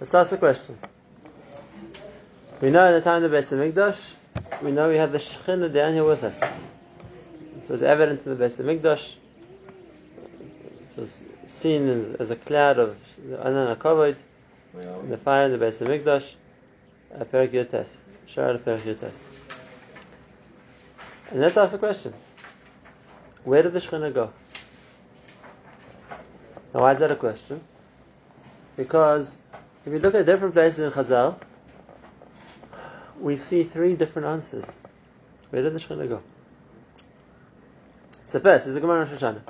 Let's ask a question. We know in the time of the Beis Hamikdash, we know we had the Shekhinah down here with us. It was evident in the Beis Hamikdash. It was seen as a cloud of Anan HaKavod in the fire in the Beis Hamikdash. Perik Yotes, Shara Yotes. And let's ask a question. Where did the Shekhinah go? Now, why is that a question? Because if you look at different places in Chazal, we see three different answers. Where did the Shekhinah go? So first, there's a Gemara in Rosh Hashanah.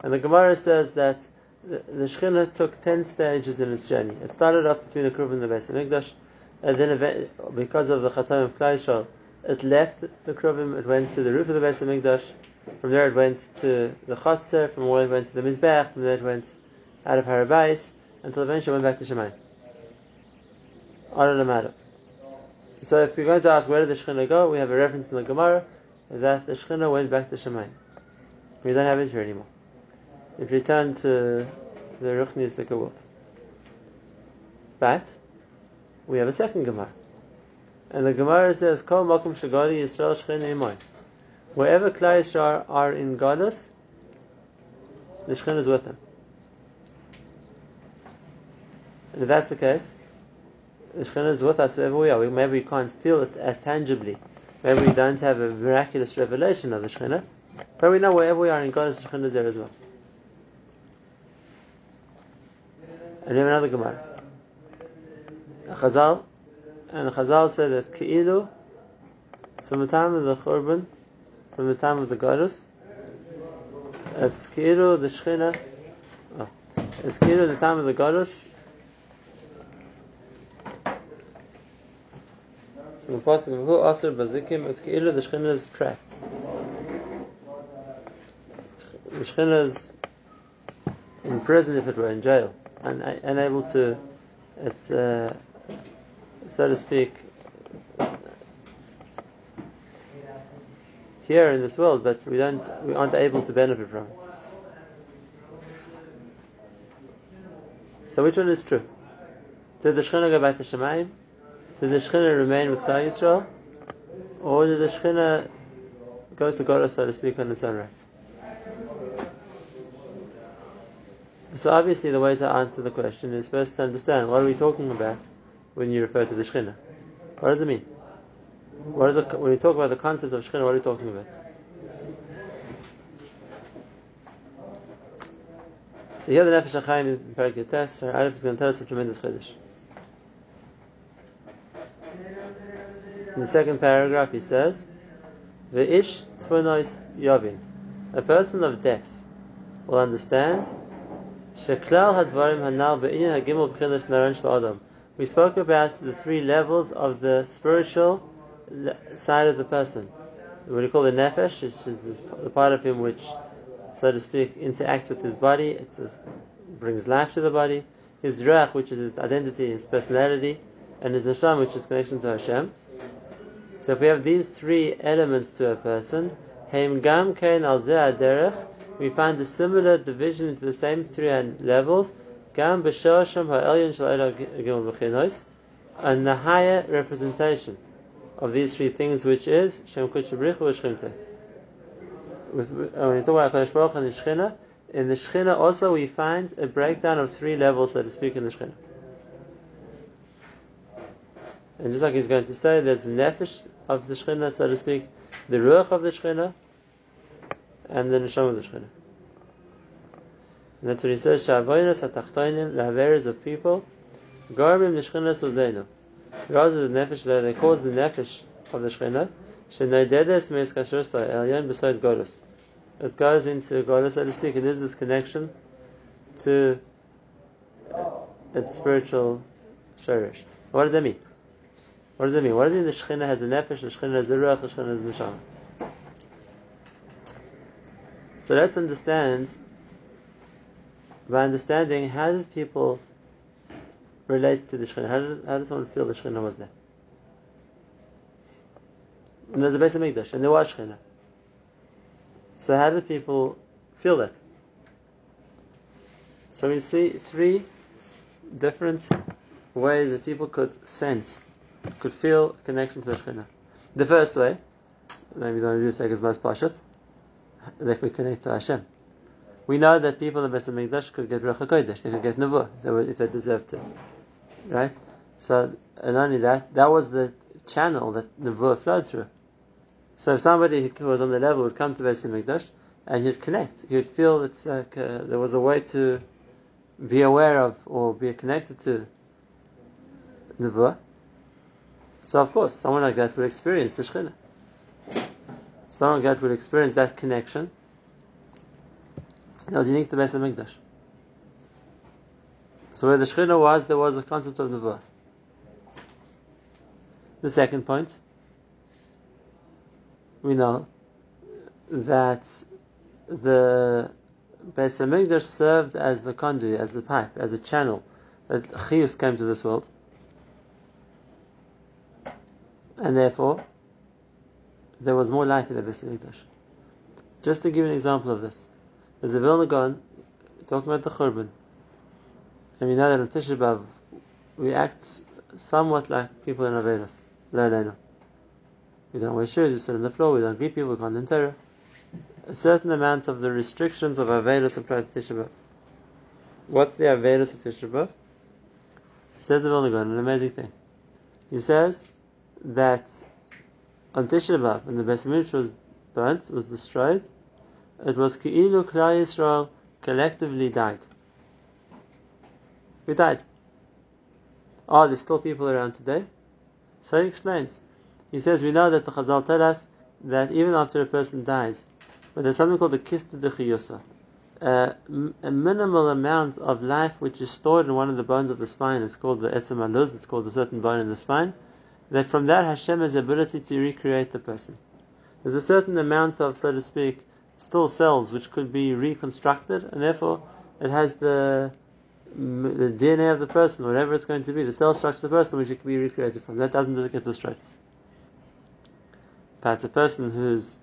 And the Gemara says that the, the took ten stages in its journey. It started off between the Kruv and the Beis Hamikdash, and then because of the Chatam of Klai Yisrael, it left the Kruvim, it went to the roof of the Beis Hamikdash, from there it went to the Chatzar, from there it went to the Mizbech, from there it went out of Harabais, until eventually it went back to Shemayim. On a matter. So if you're going to ask where did the Shekhinah go, we have a reference in the Gemara that the Shekhinah went back to Shemayim. We don't have it here anymore. You turn to the Ruchnis the Gewalt. But we have a second Gemara. And the Gemara says, Kol Makum Shagadi Yisrael Shekhinah Imoy. Wherever Klai Yisrael are in Golus, the Shekhinah is with them. And if that's the case, Shekhinah is with us wherever we are. Maybe we can't feel it as tangibly. Maybe we don't have a miraculous revelation of the Shekhinah. But we know wherever we are in God, Shekhinah is there as well. And we have another Gemara. A Chazal, and the Chazal said that Ke'ilu, from the time of the Churban, from the time of the Golus, it's Ke'ilu, the Shekhinah, oh, it's Ke'ilu, the time of the Golus, So the pasuk of who aser bazikim it's keilu the shechina is trapped. The shechina is in prison if it were in jail, and unable to, it's uh, so to speak, here in this world, but we don't, we aren't able to benefit from it. So which one is true? Did the Shekhinah go back to Shemaim? Did the Shekhinah remain with Klal Yisrael? Or did the Shekhinah go to God, so to speak, on its own right? So obviously the way to answer the question is first to understand what are we talking about when you refer to the Shekhinah? What does it mean? What is it, when you talk about the concept of Shekhinah, what are you talking about? So here the Nefesh HaChaim in Parak Yotes, Arif is going to tell us a tremendous Chiddush. In the second paragraph, he says, "Ve'ish tfunois yavin." A person of depth will understand. Sheklal hadvarim hanal hagimel b'chinas naran adam. We spoke about the three levels of the spiritual side of the person. What we call the nefesh, which is the part of him which, so to speak, interacts with his body. It brings life to the body. His ruach, which is his identity, his personality, and his neshama, which is connection to Hashem. So if we have these three elements to a person, Heim Gam Kain Al Derech, we find a similar division into the same three levels, Gam B'Shasham Ha'elyon Shal Gimel and the higher representation of these three things, which is Shem Kutshabrichu V'Shchimta. Uh, when you talk about and the Shechina, in the Shechina also we find a breakdown of three levels, so to speak, in the Shechina. And just like he's going to say, there's the nefesh of the Shekhinah, so to speak, the ruach of the Shekhinah, and the neshama of the Shekhinah. And that's what he says, Sha'avoynas ha'tachtoinim, lahaveres of people, garbim neshchina sozenu. Rather the nefesh, they cause the nefesh of the Shekhinah, shenaidedes meis kashrus elyon beside Godus. It goes into Godus, so to speak, it is this connection to its spiritual shirish. What does that mean? What does it mean? What does it mean the Shekhinah has a nefesh, the Shekhinah has a ruach, the Shekhinah has a neshama? So let's understand, by understanding, how did people relate to the Shekhinah? How did, how did someone feel the Shekhinah was there? And there's a Beis Hamikdash, and there was Shekhinah. So how did people feel that? So we see three different ways that people could sense, could feel a connection to the Shekhinah. The first way, maybe don't do take as most pashat, they could connect to Hashem. We know that people in the Beis Hamikdash could get Ruach HaKodesh, they could get Nevuah if they, deserved to. Right? So, and only that, that was the channel that Nevuah flowed through. So if somebody who was on the level would come to Beis Hamikdash and he'd connect, he would feel that like, uh, there was a way to be aware of or be connected to Nevuah. So of course, someone like that would experience the Shekhinah. Someone like that would experience that connection. That was unique to Beis Hamikdash. So where the Shekhinah was, there was a concept of Nevuah. The second point, we know that the Beis Hamikdash served as the conduit, as the pipe, as a channel that Chiyus came to this world, and therefore there was more life in the Beis Hamikdash. Just to give you an example of this, there's a Vilna Gaon talking about the Churban, and we know that on Tisha B'av we act somewhat like people in no, no. We don't wear shoes, we sit on the floor, we don't greet people, we can't enter. A certain amount of the restrictions of Avedas apply to Tisha B'av. What's the Avedas of Tisha B'av? Says the Vilna Gaon, an amazing thing. He says that on Tisha B'av, when the Beis Hamikdash was burnt, was destroyed, it was Ki'ilu Klal Yisrael collectively died. We died. Are there still people around today? So he explains. He says, we know that the Chazal tell us that even after a person dies, but there's something called the kista de chiyusa, uh, a minimal amount of life which is stored in one of the bones of the spine is called the etzem aluz, it's called a certain bone in the spine, that from that Hashem has the ability to recreate the person. There's a certain amount of, so to speak, still cells which could be reconstructed, and therefore it has the the DNA of the person, whatever it's going to be, the cell structure of the person, which it can be recreated from. That doesn't get destroyed. It's a person who's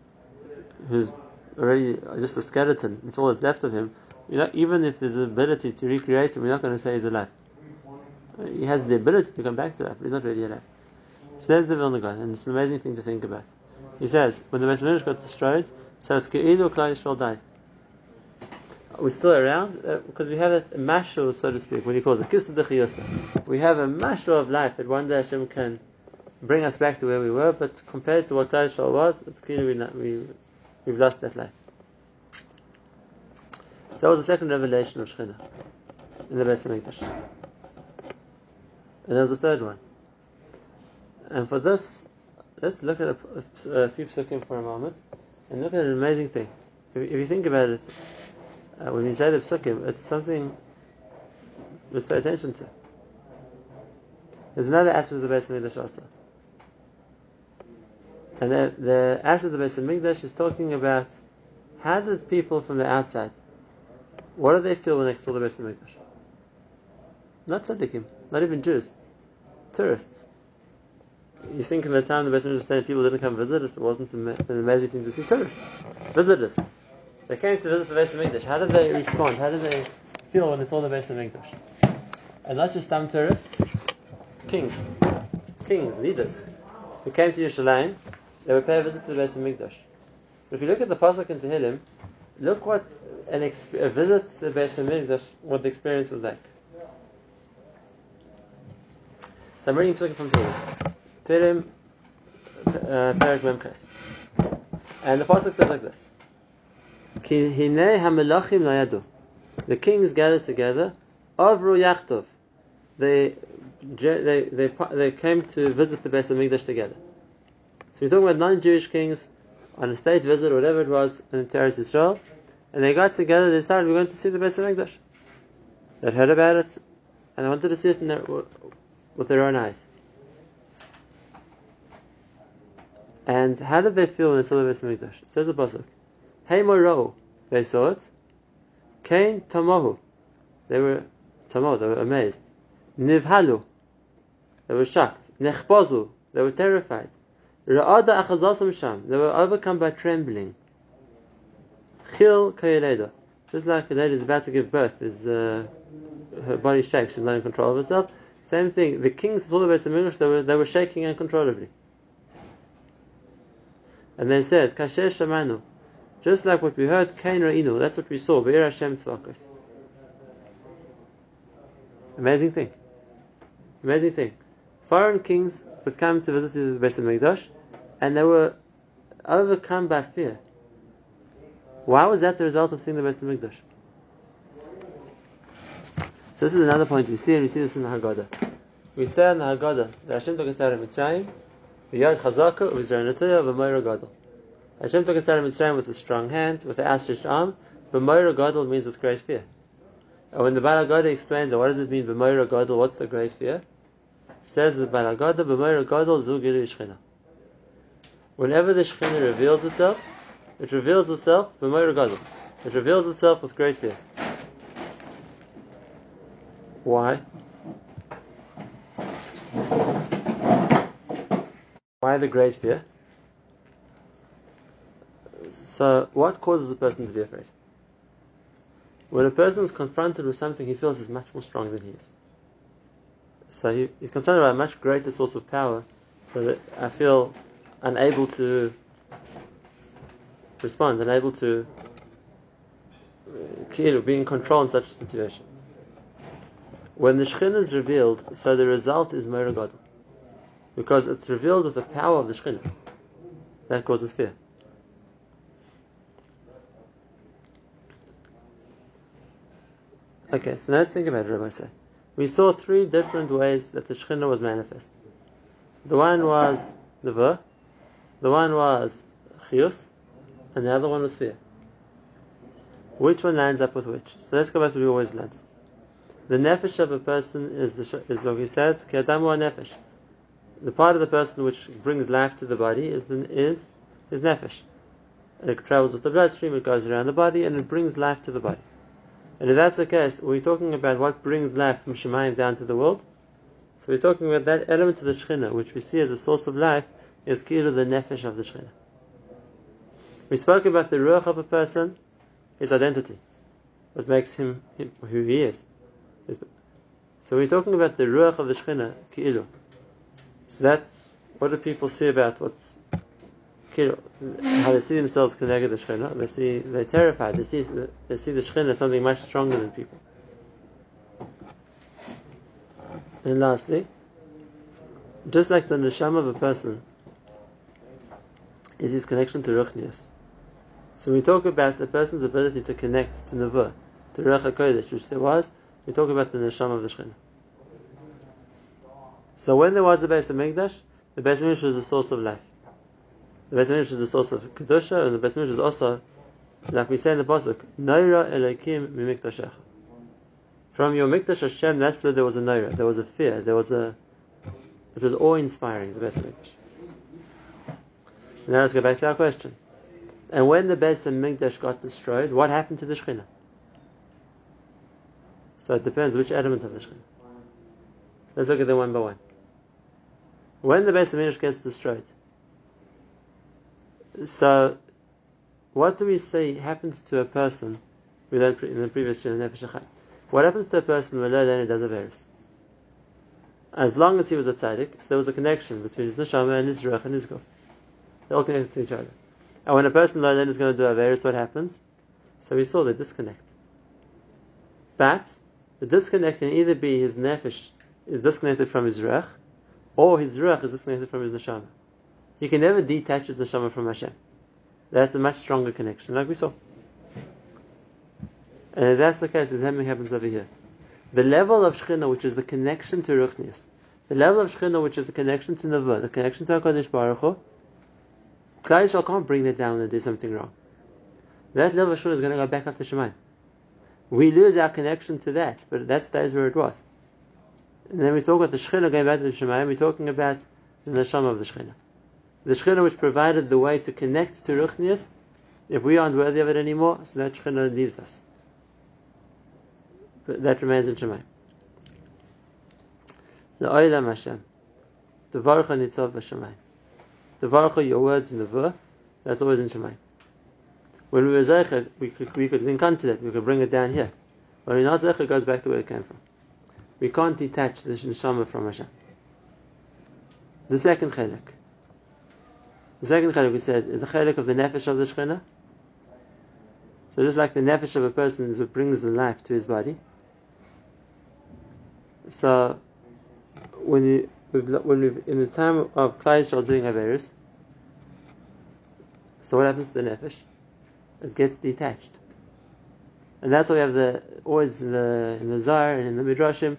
who's already just a skeleton. It's all that's left of him. Know, even if there's an ability to recreate him, we're not going to say he's alive. He has the ability to come back to life, but he's not really alive. So there's the Vilna Gaon, and it's an amazing thing to think about. He says, when the Hamikdash got destroyed, it's Ke'ilu Klal Yisrael died. We're still around uh, because we have a mashal, so to speak, when he calls it Kista Dechiyasa. We have a mashal of life that one day Hashem can bring us back to where we were, but compared to what Klal Yisrael was, it's clear we, we, we've lost that life. So that was the second revelation of Shekhinah in the Beis Hamikdash. And there was a third one. And for this, let's look at a, a, few psukim for a moment and look at an amazing thing. If, if you think about it, uh, when you say the psukim, it's something let's pay attention to. There's another aspect of the Beis Hamikdash also. And the, the aspect of the Beis Hamikdash is talking about how did people from the outside, what do they feel when they saw the Beis Hamikdash? Not tzaddikim, not even Jews, tourists. You think in the time the Beis Hamikdash people didn't come visit, it wasn't an amazing thing to see tourists, visitors. They came to visit the Beis Hamikdash. How did they respond? How did they feel when they saw the Beis Hamikdash? And not just some tourists, kings, kings, leaders, who came to Yerushalayim, they would pay a visit to the Beis Hamikdash. But if you look at the pasuk in Tehillim, look what an exp- a visit to the Beis Hamikdash, what the experience was like. So I'm reading something from Tehillim. Tehillim, uh, Perek Memches. And the pasuk says like this. The kings gathered together. Avru Yachtov. They, they, they, they came to visit the Beis Hamikdash together. So we're talking about non-Jewish kings on a state visit or whatever it was in Teres Israel, and they got together. They decided we're going to see the Beis Hamikdash. They heard about it, and they wanted to see it their, with their own eyes. And how did they feel when they saw the Beis Hamikdash? Says the pasuk. Hey Moro, they saw it. Kain Tomohu, they were Tomoh, they were amazed. Nivhalu, they were shocked. Nechbozu, they were terrified. Ra'ada achazasam sham, they were overcome by trembling. Chil kayeleda, just like a lady is about to give birth, is uh, her body shakes, she's not in control of herself. Same thing. The kings saw the Beis Hamikdash; they were they were shaking uncontrollably, and they said, "Kasher Shamanu," just like what we heard, "Kain Ra'inu." That's what we saw. Be'er Hashem Tzvakos. Amazing thing. Amazing thing. Foreign kings would come to visit the Beis Hamikdash, and they were overcome by fear. Why was that the result of seeing the Beis Hamikdash? So this is another point we see, and we see this in the Haggadah. We say in the Haggadah that Hashem took us out of Mitzrayim, v'yad chazaka v'zranataya v'moira gadol. Hashem took us out of Mitzrayim with a strong hand, with an outstretched arm. B'moira gadol means with great fear. And when the Bala Gada explains, what does it mean b'moira gadol? What's the great fear? Says the Bala Gada b'moira gadol zu shchina. Whenever the shchina reveals itself, it reveals itself b'moira gadol. It reveals itself with great fear. Why? Why the great fear? So, what causes a person to be afraid? When a person is confronted with something he feels is much more strong than he is. So he, he's concerned about a much greater source of power, so that I feel unable to respond, unable to uh, you know, be in control in such a situation. When the Shekhinah is revealed, so the result is Moira Because it's revealed with the power of the Shekhinah. That causes fear. Okay, so now let's think about it, Rabbi say. We saw three different ways that the Shekhinah was manifest. The one was the Nevuah, the one was Chiyus, and the other one was fear. Which one lines up with which? So let's go back to we always learn. The nefesh of a person is, the, is like he kiadamu nefesh. The part of the person which brings life to the body is is his nefesh. And it travels with the bloodstream, it goes around the body, and it brings life to the body. And if that's the case, we're talking about what brings life from Shemayim down to the world. So we're talking about that element of the Shekhinah, which we see as a source of life, is kilo the nefesh of the Shekhinah. We spoke about the ruach of a person, his identity, what makes him, him who he is. So we're talking about the ruach of the Shekhinah, ki'ilu. So that's what do people see about what's how they see themselves connected to the Shekhinah. They see they're terrified. They see they see the Shekhinah as something much stronger than people. And lastly, just like the neshama of a person is his connection to Ruchnias. So we talk about a person's ability to connect to Nevuah, to Ruach HaKodesh, which there was, we talk about the neshama of the Shekhinah. So when there was the Beis Hamikdash, the Beis Hamikdash was the source of life. The Beis Hamikdash was the source of kedusha, and the Beis Hamikdash was also, like we say in the pasuk, Naira Elokim Mimikdashecha. From your Mikdash Hashem, that's where there was a Naira, there was a fear, there was a, it was awe-inspiring, the Beis Hamikdash. Now let's go back to our question. And when the Beis Hamikdash got destroyed, what happened to the Shekhinah? So it depends which element of the Shekhinah. Let's look at them one by one. When the Beis Hamikdash gets destroyed, so what do we say happens to a person we learned in the previous Nefesh What happens to a person when he does a virus? As long as he was a tzaddik, so there was a connection between his neshama and his ruach and his guf. They're all connected to each other. And when a person then is going to do a virus, what happens? So we saw the disconnect. But the disconnect can either be his nefesh is disconnected from his ruach, or his ruach is disconnected from his neshama. He can never detach his neshama from Hashem. That's a much stronger connection, like we saw. And if that's the case, the same thing happens over here. The level of Shekhinah, which is the connection to Ruchnias, the level of Shekhinah, which is the connection to Nevuah, the connection to HaKadosh Baruch Hu, Klal can't bring that down and do something wrong. That level of Shekhinah is going to go back up to Shemayim. We lose our connection to that, but that stays where it was. And then we talk about the Shekhinah going back to the Shemayim, we're talking about the Neshama of the Shekhinah. The Shekhinah which provided the way to connect to Ruchnias, if we aren't worthy of it anymore, so that Shekhinah leaves us. But that remains in Shemayim. The Olam Hashem. The Baruch Nitzav B'Shemayim. The Baruch your words in the Vur, that's always in Shemayim. When we were Zeichet, we could, we could link that, we could bring it down here. When we're not Zeichet, it goes back to where it came from. We can't detach the neshama from Hashem. The second chelik. The second chelik we said is the chelik of the nefesh of the Shekhinah. So just like the nefesh of a person is what brings the life to his body. So when you when we in the time of Klai Yisrael doing Averis, so what happens to the nefesh? It gets detached, and that's why we have the always in the in the Zohar and in the Midrashim,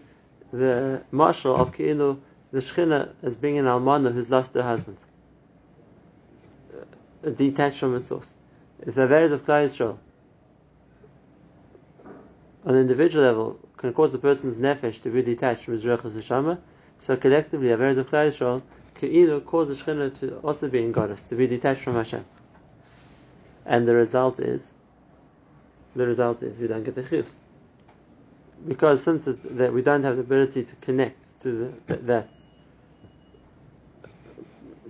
the marshal of Keilu, the Shechina as being an almana who's lost her husband, detached from its source. If the Averis of Klai Yisrael on an individual level can cause a person's nefesh to be detached from his rechus neshama, so collectively, Averes of Klal Yisrael can either cause the Shekhinah to also be in Golus, to be detached from Hashem. And the result is, the result is we don't get the chiyus. Because since it, that we don't have the ability to connect to the, that, that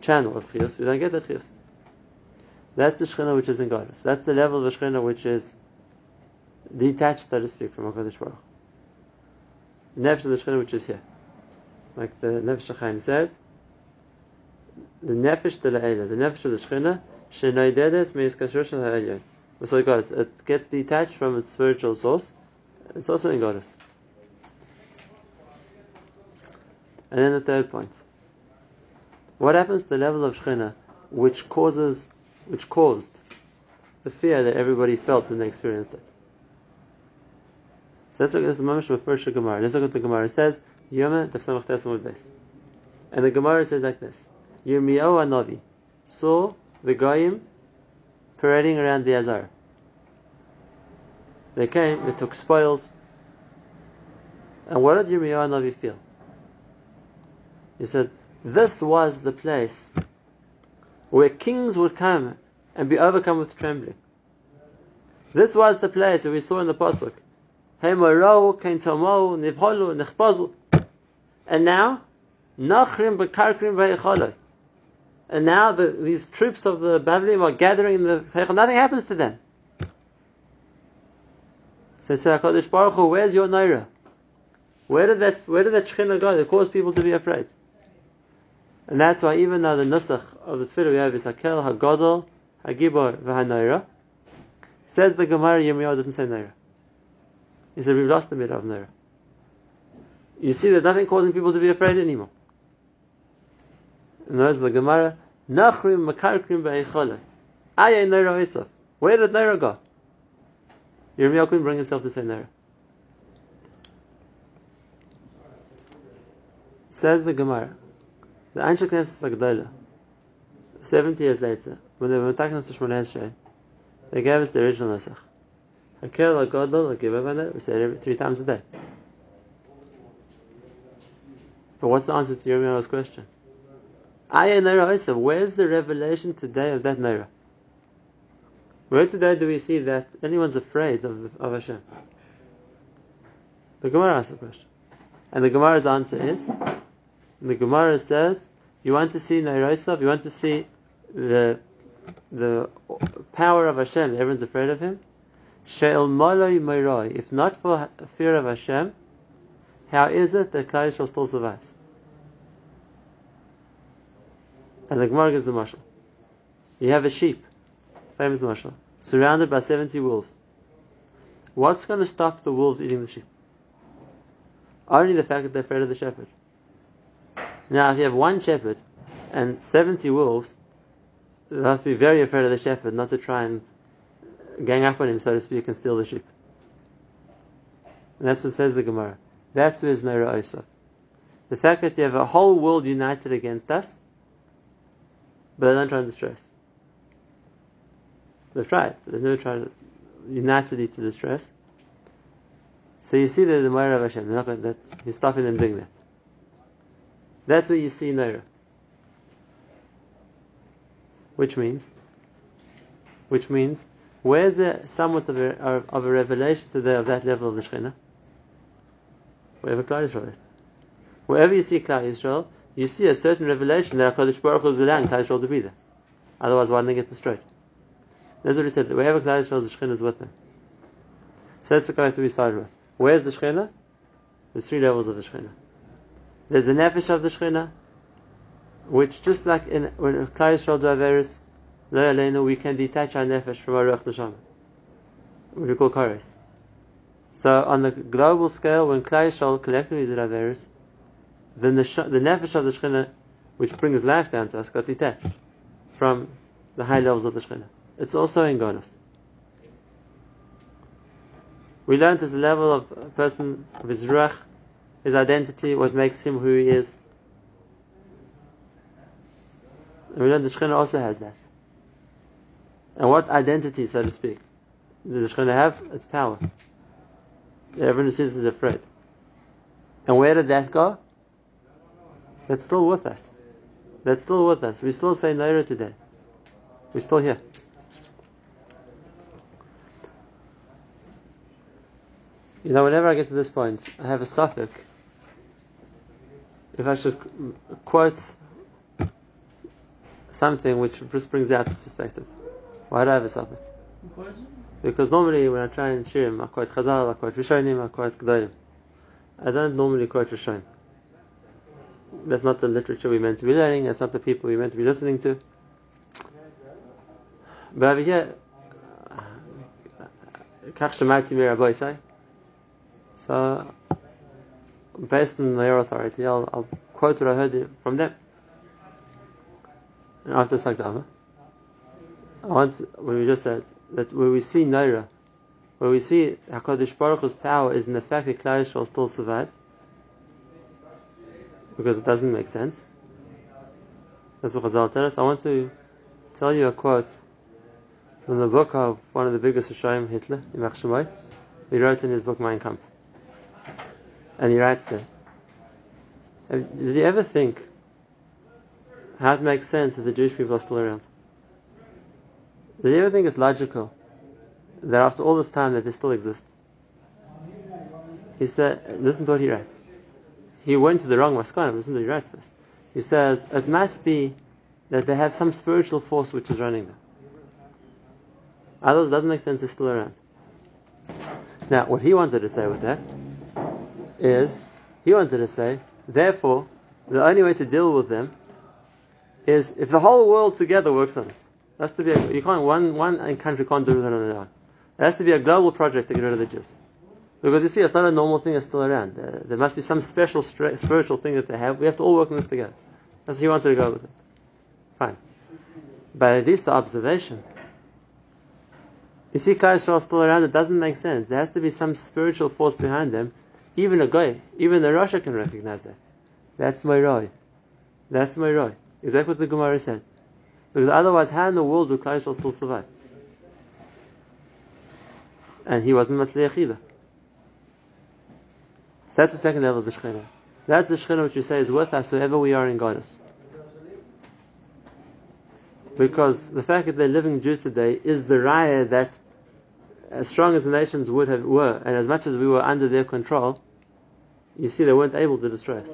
channel of chiyus, we don't get the chiyus. That's the Shekhinah which is in Golus. That's the level of the Shekhinah which is detached, so to speak, from HaKadosh Baruch. The nefesh of the Shekhinah which is here like the Nefesh Chaim said, the Nefesh de La'ela, the Nefesh of the Shechina, Shenoidedes means Kashush Ha'elyon. So it goes, it gets detached from its spiritual source, it's also in Golus. And then the third point. What happens to the level of Shechina which causes, which caused the fear that everybody felt when they experienced it? So let's look at this Mamash Mefresh Gemara. Let's look at the Gemara. It says, Yoma Tesamud And the Gemara says like this: Yirmiyahu Navi saw the Goyim parading around the Azar. They came, they took spoils. And what did Yirmiyahu Navi feel? He said, This was the place where kings would come and be overcome with trembling. This was the place where we saw in the Pasuk. And now. And now the, these troops of the Babylon are gathering in the. Nothing happens to them. So say HaKadosh Baruch Hu, where's your Naira? Where did that, where did that Shekhinah go that caused people to be afraid? And that's why even now the Nusach of the Tefillah we have is Hakel, Hagodol, Hagibor, V'Hanaira, says the Gemara Yirmiyahu didn't say Naira. He said we've lost the middle of Naira you see there's nothing causing people to be afraid anymore. And there's the Gemara, Nachrim Makarkrim Be'echoleh. Ayay Naira Isaf. Where did Naira go? Yirmiyahu couldn't bring himself to say Naira. Says the Gemara, the Anshe Knesset Agdala, 70 years later, when they were attacking us to Esrei, they gave us the original Nesach. Hakel, Agodol, Agibavana, we said it three times a day. But what's the answer to Yirmiyahu's question? Ayah Naira Isa, where's the revelation today of that Naira? Where today do we see that anyone's afraid of, of Hashem? The Gemara asks a question. And the Gemara's answer is, the Gemara says, you want to see Naira you want to see the the power of Hashem, everyone's afraid of him. She'el malay If not for fear of Hashem, how is it that Klal Yisrael still survives? And the Gemara gives the marshal. You have a sheep, famous mashal, surrounded by 70 wolves. What's going to stop the wolves eating the sheep? Only the fact that they're afraid of the shepherd. Now, if you have one shepherd and 70 wolves, they have to be very afraid of the shepherd, not to try and gang up on him, so to speak, and steal the sheep. And that's what says the Gemara. That's where is Naira Isaf. The fact that you have a whole world united against us but they don't trying to distress. They've tried, but they've never tried to unitedly to distress. So you see that the Moira of Hashem, they're not going, that he's stopping them doing that. That's what you see in Naira. Which means, which means, where's there somewhat of a, of a revelation today of that level of the Shekhinah? Wherever Klal Yisrael is. Wherever you see Klal Yisrael, you see a certain revelation that HaKadosh Baruch Hu is allowing Klal Yisrael to be there. Otherwise, why didn't they get destroyed? That's what he said. Wherever Klal Yisrael, the Shekhinah is with them. So that's the that we started with. Where's the Shekhinah? There's three levels of the Shekhinah. There's the nefesh of the Shekhinah, which just like in when Klal Yisrael do Averis, we can detach our nefesh from our Ruach Neshama, which we call Kares. So on the global scale, when Klal Yisrael collectively did Averis, the, the nefesh of the Shekhinah, which brings life down to us, got detached from the high levels of the Shekhinah. It's also in Gonus. We learned a level of a person, of his ruach, his identity, what makes him who he is. And we learned the Shekhinah also has that. And what identity, so to speak, does the Shekhinah have? Its power. Everyone who sees is afraid. And where did that go? That's still with us. That's still with us. We still say Naira today. We're still here. You know, whenever I get to this point, I have a suffix. If I should quote something which just brings out this perspective. Why do I have a suffix? Because normally when I try and share him, I quote Chazal, I quote Rishonim, I quote Gedolim. I don't normally quote Rishon. That's not the literature we're meant to be learning, that's not the people we're meant to be listening to. But over here, Kach Shemati Mir So, based on their authority, I'll, I'll quote what I heard from them. And after Sagdama, I want, when we just said, that where we see Naira, where we see HaKadosh Baruch Hu's power is in the fact that Klal Yisrael still survive, because it doesn't make sense. That's what Chazal tell us. I want to tell you a quote from the book of one of the biggest Resha'im, Hitler, Yimach Shemoy. He wrote in his book Mein Kampf. And he writes there, did you ever think how it makes sense that the Jewish people are still around? Did you ever think it's logical that after all this time that they still exist? He said, listen to what he writes. He went to the wrong maskana, listen to what he writes first. He says, it must be that they have some spiritual force which is running them. Otherwise, it doesn't make sense they're still around. Now, what he wanted to say with that is, he wanted to say, therefore, the only way to deal with them is if the whole world together works on it. Has to be a, you can't one one country can't do it on their own. It has to be a global project to get rid of the Jews. Because you see, it's not a normal thing that's still around. Uh, there must be some special stra- spiritual thing that they have. We have to all work on this together. That's what he wanted to go with it. Fine. But at least the observation you see Klal Yisrael still around, it doesn't make sense. There has to be some spiritual force behind them. Even a guy, even a rasha can recognize that. That's my Roy. That's my Roy. Exactly what the Gemara said. Because otherwise, how in the world would Klal Yisrael still survive? And he wasn't Matzliach either. So that's the second level of the Shekhinah. That's the Shekhinah which we say is with us wherever we are in Golus. Because the fact that they're living Jews today is the raya that as strong as the nations would have were, and as much as we were under their control, you see they weren't able to destroy us.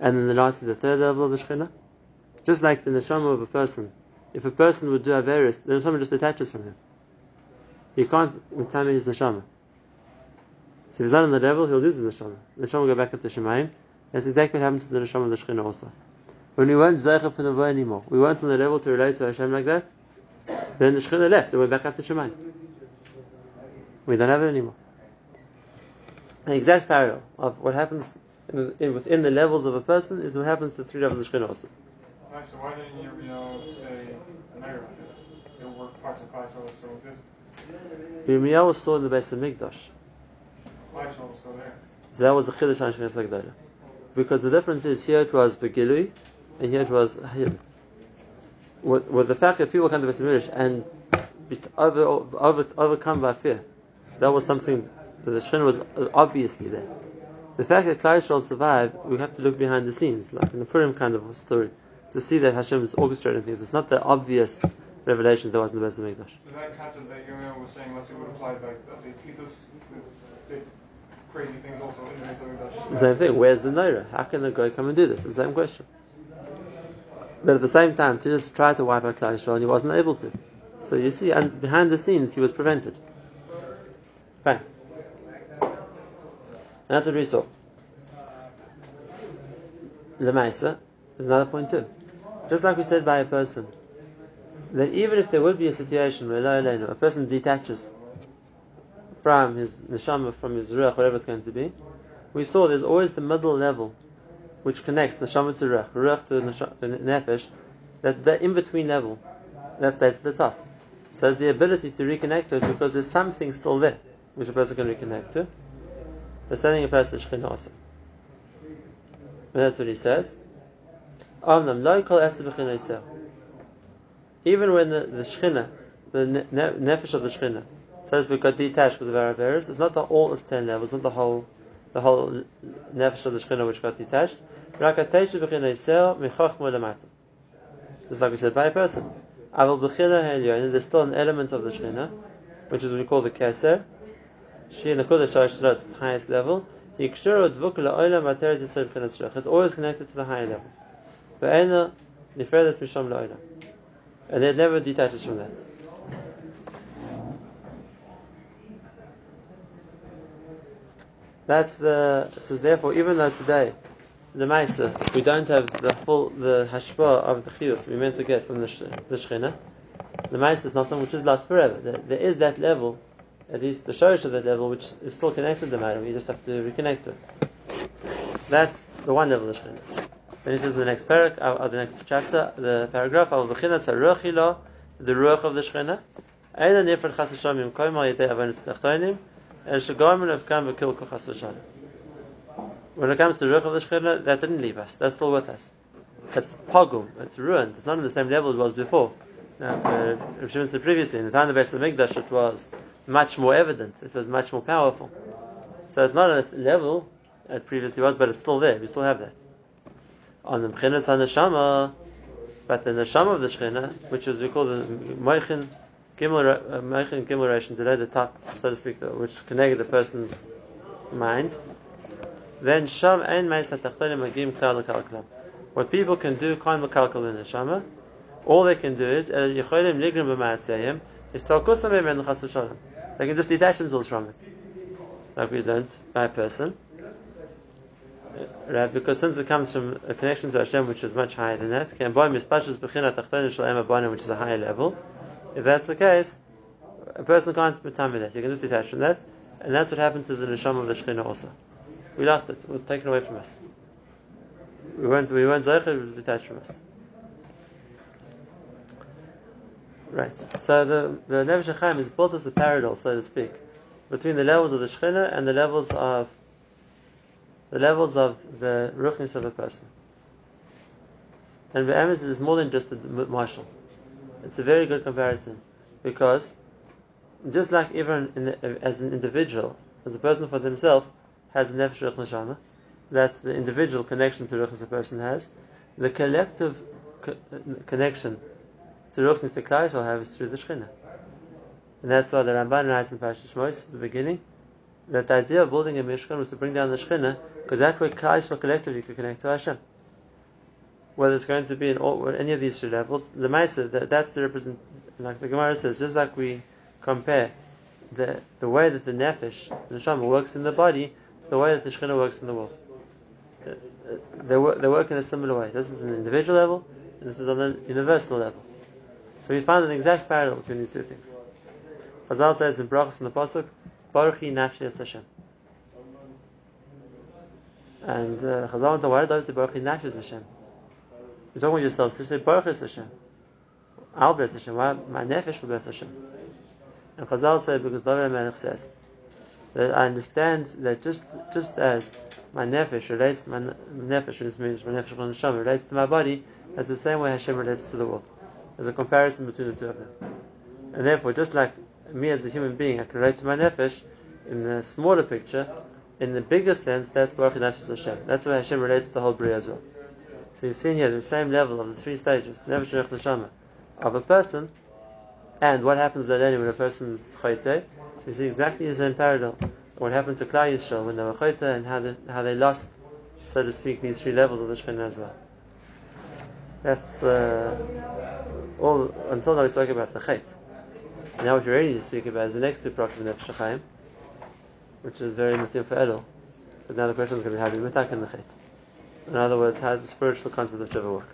And then the last is the third level of the Shekhinah. Just like the neshama of a person. If a person would do Averis, the neshama just detaches from him. He can't retain his neshama. So if he's not on the level, he'll lose his neshama. The neshama will go back up to Shemaim. That's exactly what happened to the neshama of the Shekhinah also. When we weren't Zeicha for Nevoah anymore, we weren't on the level to relate to Hashem like that, then the Shekhinah left, and we're back up to Shemaim. We don't have it anymore. An exact parallel of what happens in, in, within the levels of a person is what happens to the three levels of Shekhinah also. Right, so why didn't Yirmiyahu say Naira if there were parts of Klal that still exist? Yirmiyahu was still in the base of Mikdash. Klal was still there. So that was the Chiddush on Shekhinah Sagdara. Because the difference is here it was Begilui, and here it was hidden. With, with the fact that people come to Beis and be over, over, overcome by fear, that was something that the Shin was obviously there. The fact that Klal Yisrael survived, we have to look behind the scenes, like in the Purim kind of story, to see that Hashem is orchestrating things. It's not the obvious revelation that was in the Beis Hamikdash. So that concept that Yirmiyahu was saying, let's say, would apply let's say, Titus, crazy things also in the Beis Hamikdash. The same thing. Where's the Naira? How can the guy come and do this? The same question. But at the same time, just try to wipe out Klal Yisrael, and he wasn't able to. So you see, and behind the scenes, he was prevented. Fine. That's what we saw. Lemaisa, another point too. Just like we said by a person, that even if there would be a situation where a person detaches from his neshama, from his ruach, whatever it's going to be, we saw there's always the middle level which connects neshama to ruach, ruach to uh, nefesh, that, that in between level, that stays at the top. So has the ability to reconnect to it because there's something still there which a person can reconnect to. The sending a person to Shekhinah also. And that's what he says. Even when the, the Shekhinah, the nefesh of the Shekhinah, says we got detached because the our it's not the all ten levels, not the whole the whole nefesh of the Shekhinah which got detached. Just like we said by a person. There's still an element of the Shekhinah, which is what we call the Keser. The Kodesh highest level. It's always connected to the higher level. And it never detaches from that. That's the so therefore even though today the Maisa, we don't have the full the hashpa of the chiyus we meant to get from the, the shechina. The Maisa is not something which is lost forever. There, there is that level, at least the shorish of that level, which is still connected to the matter. You just have to reconnect to it. That's the one level of the shechina. Then he says in the next parak, uh, uh, the next chapter, the paragraph, the ruach of the v'shamim. When it comes to Ruach of the Shekhinah, that didn't leave us. That's still with us. It's pogum. It's ruined. It's not on the same level it was before. Now, uh, Shimon said previously, in the time of the Beis Hamikdash, it was much more evident. It was much more powerful. So it's not on a level it previously was, but it's still there. We still have that. On the Mchinas HaNeshama, but the Neshama of the Shekhinah, which is we call the Moichin Gimel, uh, Gimel today the top, so to speak, which connected the person's mind, then Sham ein Meisa Tachtonim Magim Klal Kalkalam. What people can do, Kain Makalkal in the Shama, all they can do is, El Yecholim Nigrim B'Maaseyim, They can just detach themselves from it. Like we learned by a person. Uh, right, because since it comes from a connection to Hashem which is much higher than that, which is a higher level. If that's the case, a person can't be that. You can just detach from that, and that's what happened to the neshama of the Shekhinah also. We lost it. It was taken away from us. We weren't we weren't Zeicher, it was detached from us. Right. So the the Nefesh Chaim is built as a parallel, so to speak, between the levels of the Shekhinah and the levels of the levels of the ruchnis of a person. And the Emes is more than just a marshal. It's a very good comparison because just like everyone the, as an individual, as a person for themselves, has a nefesh ruch neshama. That's the individual connection to ruchnis a person has. The collective co- connection to ruchnis the klai shall have is through the shechina. And that's why the Ramban writes in Parashat Shmos at the beginning that the idea of building a mishkan was to bring down the shechina because that way klai collectively could connect to Hashem. Whether it's going to be in all, any of these three levels, the Maisa, that, that's the represent, like the Gemara says, just like we compare the, the way that the nefesh, the neshama, works in the body to the way that the Shekhinah works in the world. Uh, uh, they work, they work in a similar way. This is an individual level, and this is on a universal level. So we find an exact parallel between these two things. Chazal says in Brachas in the Pasuk, Baruchi Nafshi Hashem. And uh, Chazal went, why did I Nafshi Hashem? You're talking about yourself, so you say Baruch Hashem. I'll bless Hashem. Why? My nefesh will bless Hashem. And Chazal said, because David Melech says, that I understand that just just as my nefesh relates, my nefesh which means my nefesh relates to my body, that's the same way Hashem relates to the world. There's a comparison between the two of them, and therefore, just like me as a human being, I can relate to my nefesh in the smaller picture. In the bigger sense, that's Baruch Nefesh Hashem. That's why Hashem relates to the whole Bria as well. So you've seen here the same level of the three stages, Nefesh Neshama, of a person, and what happens then when a person's chayte, so you see exactly the same parallel. What happened to Klal Yisrael when they were Chayta and how they, how they lost, so to speak, these three levels of the Shekhinah as well. That's uh, all, until now we spoke about the Chayt. Now what you're ready to speak about is the next two Prakim of Nefesh which is very Matim for Elul. But now the question is going to be how do you mitak in the chet? In other words, how does the spiritual concept of Shiva work?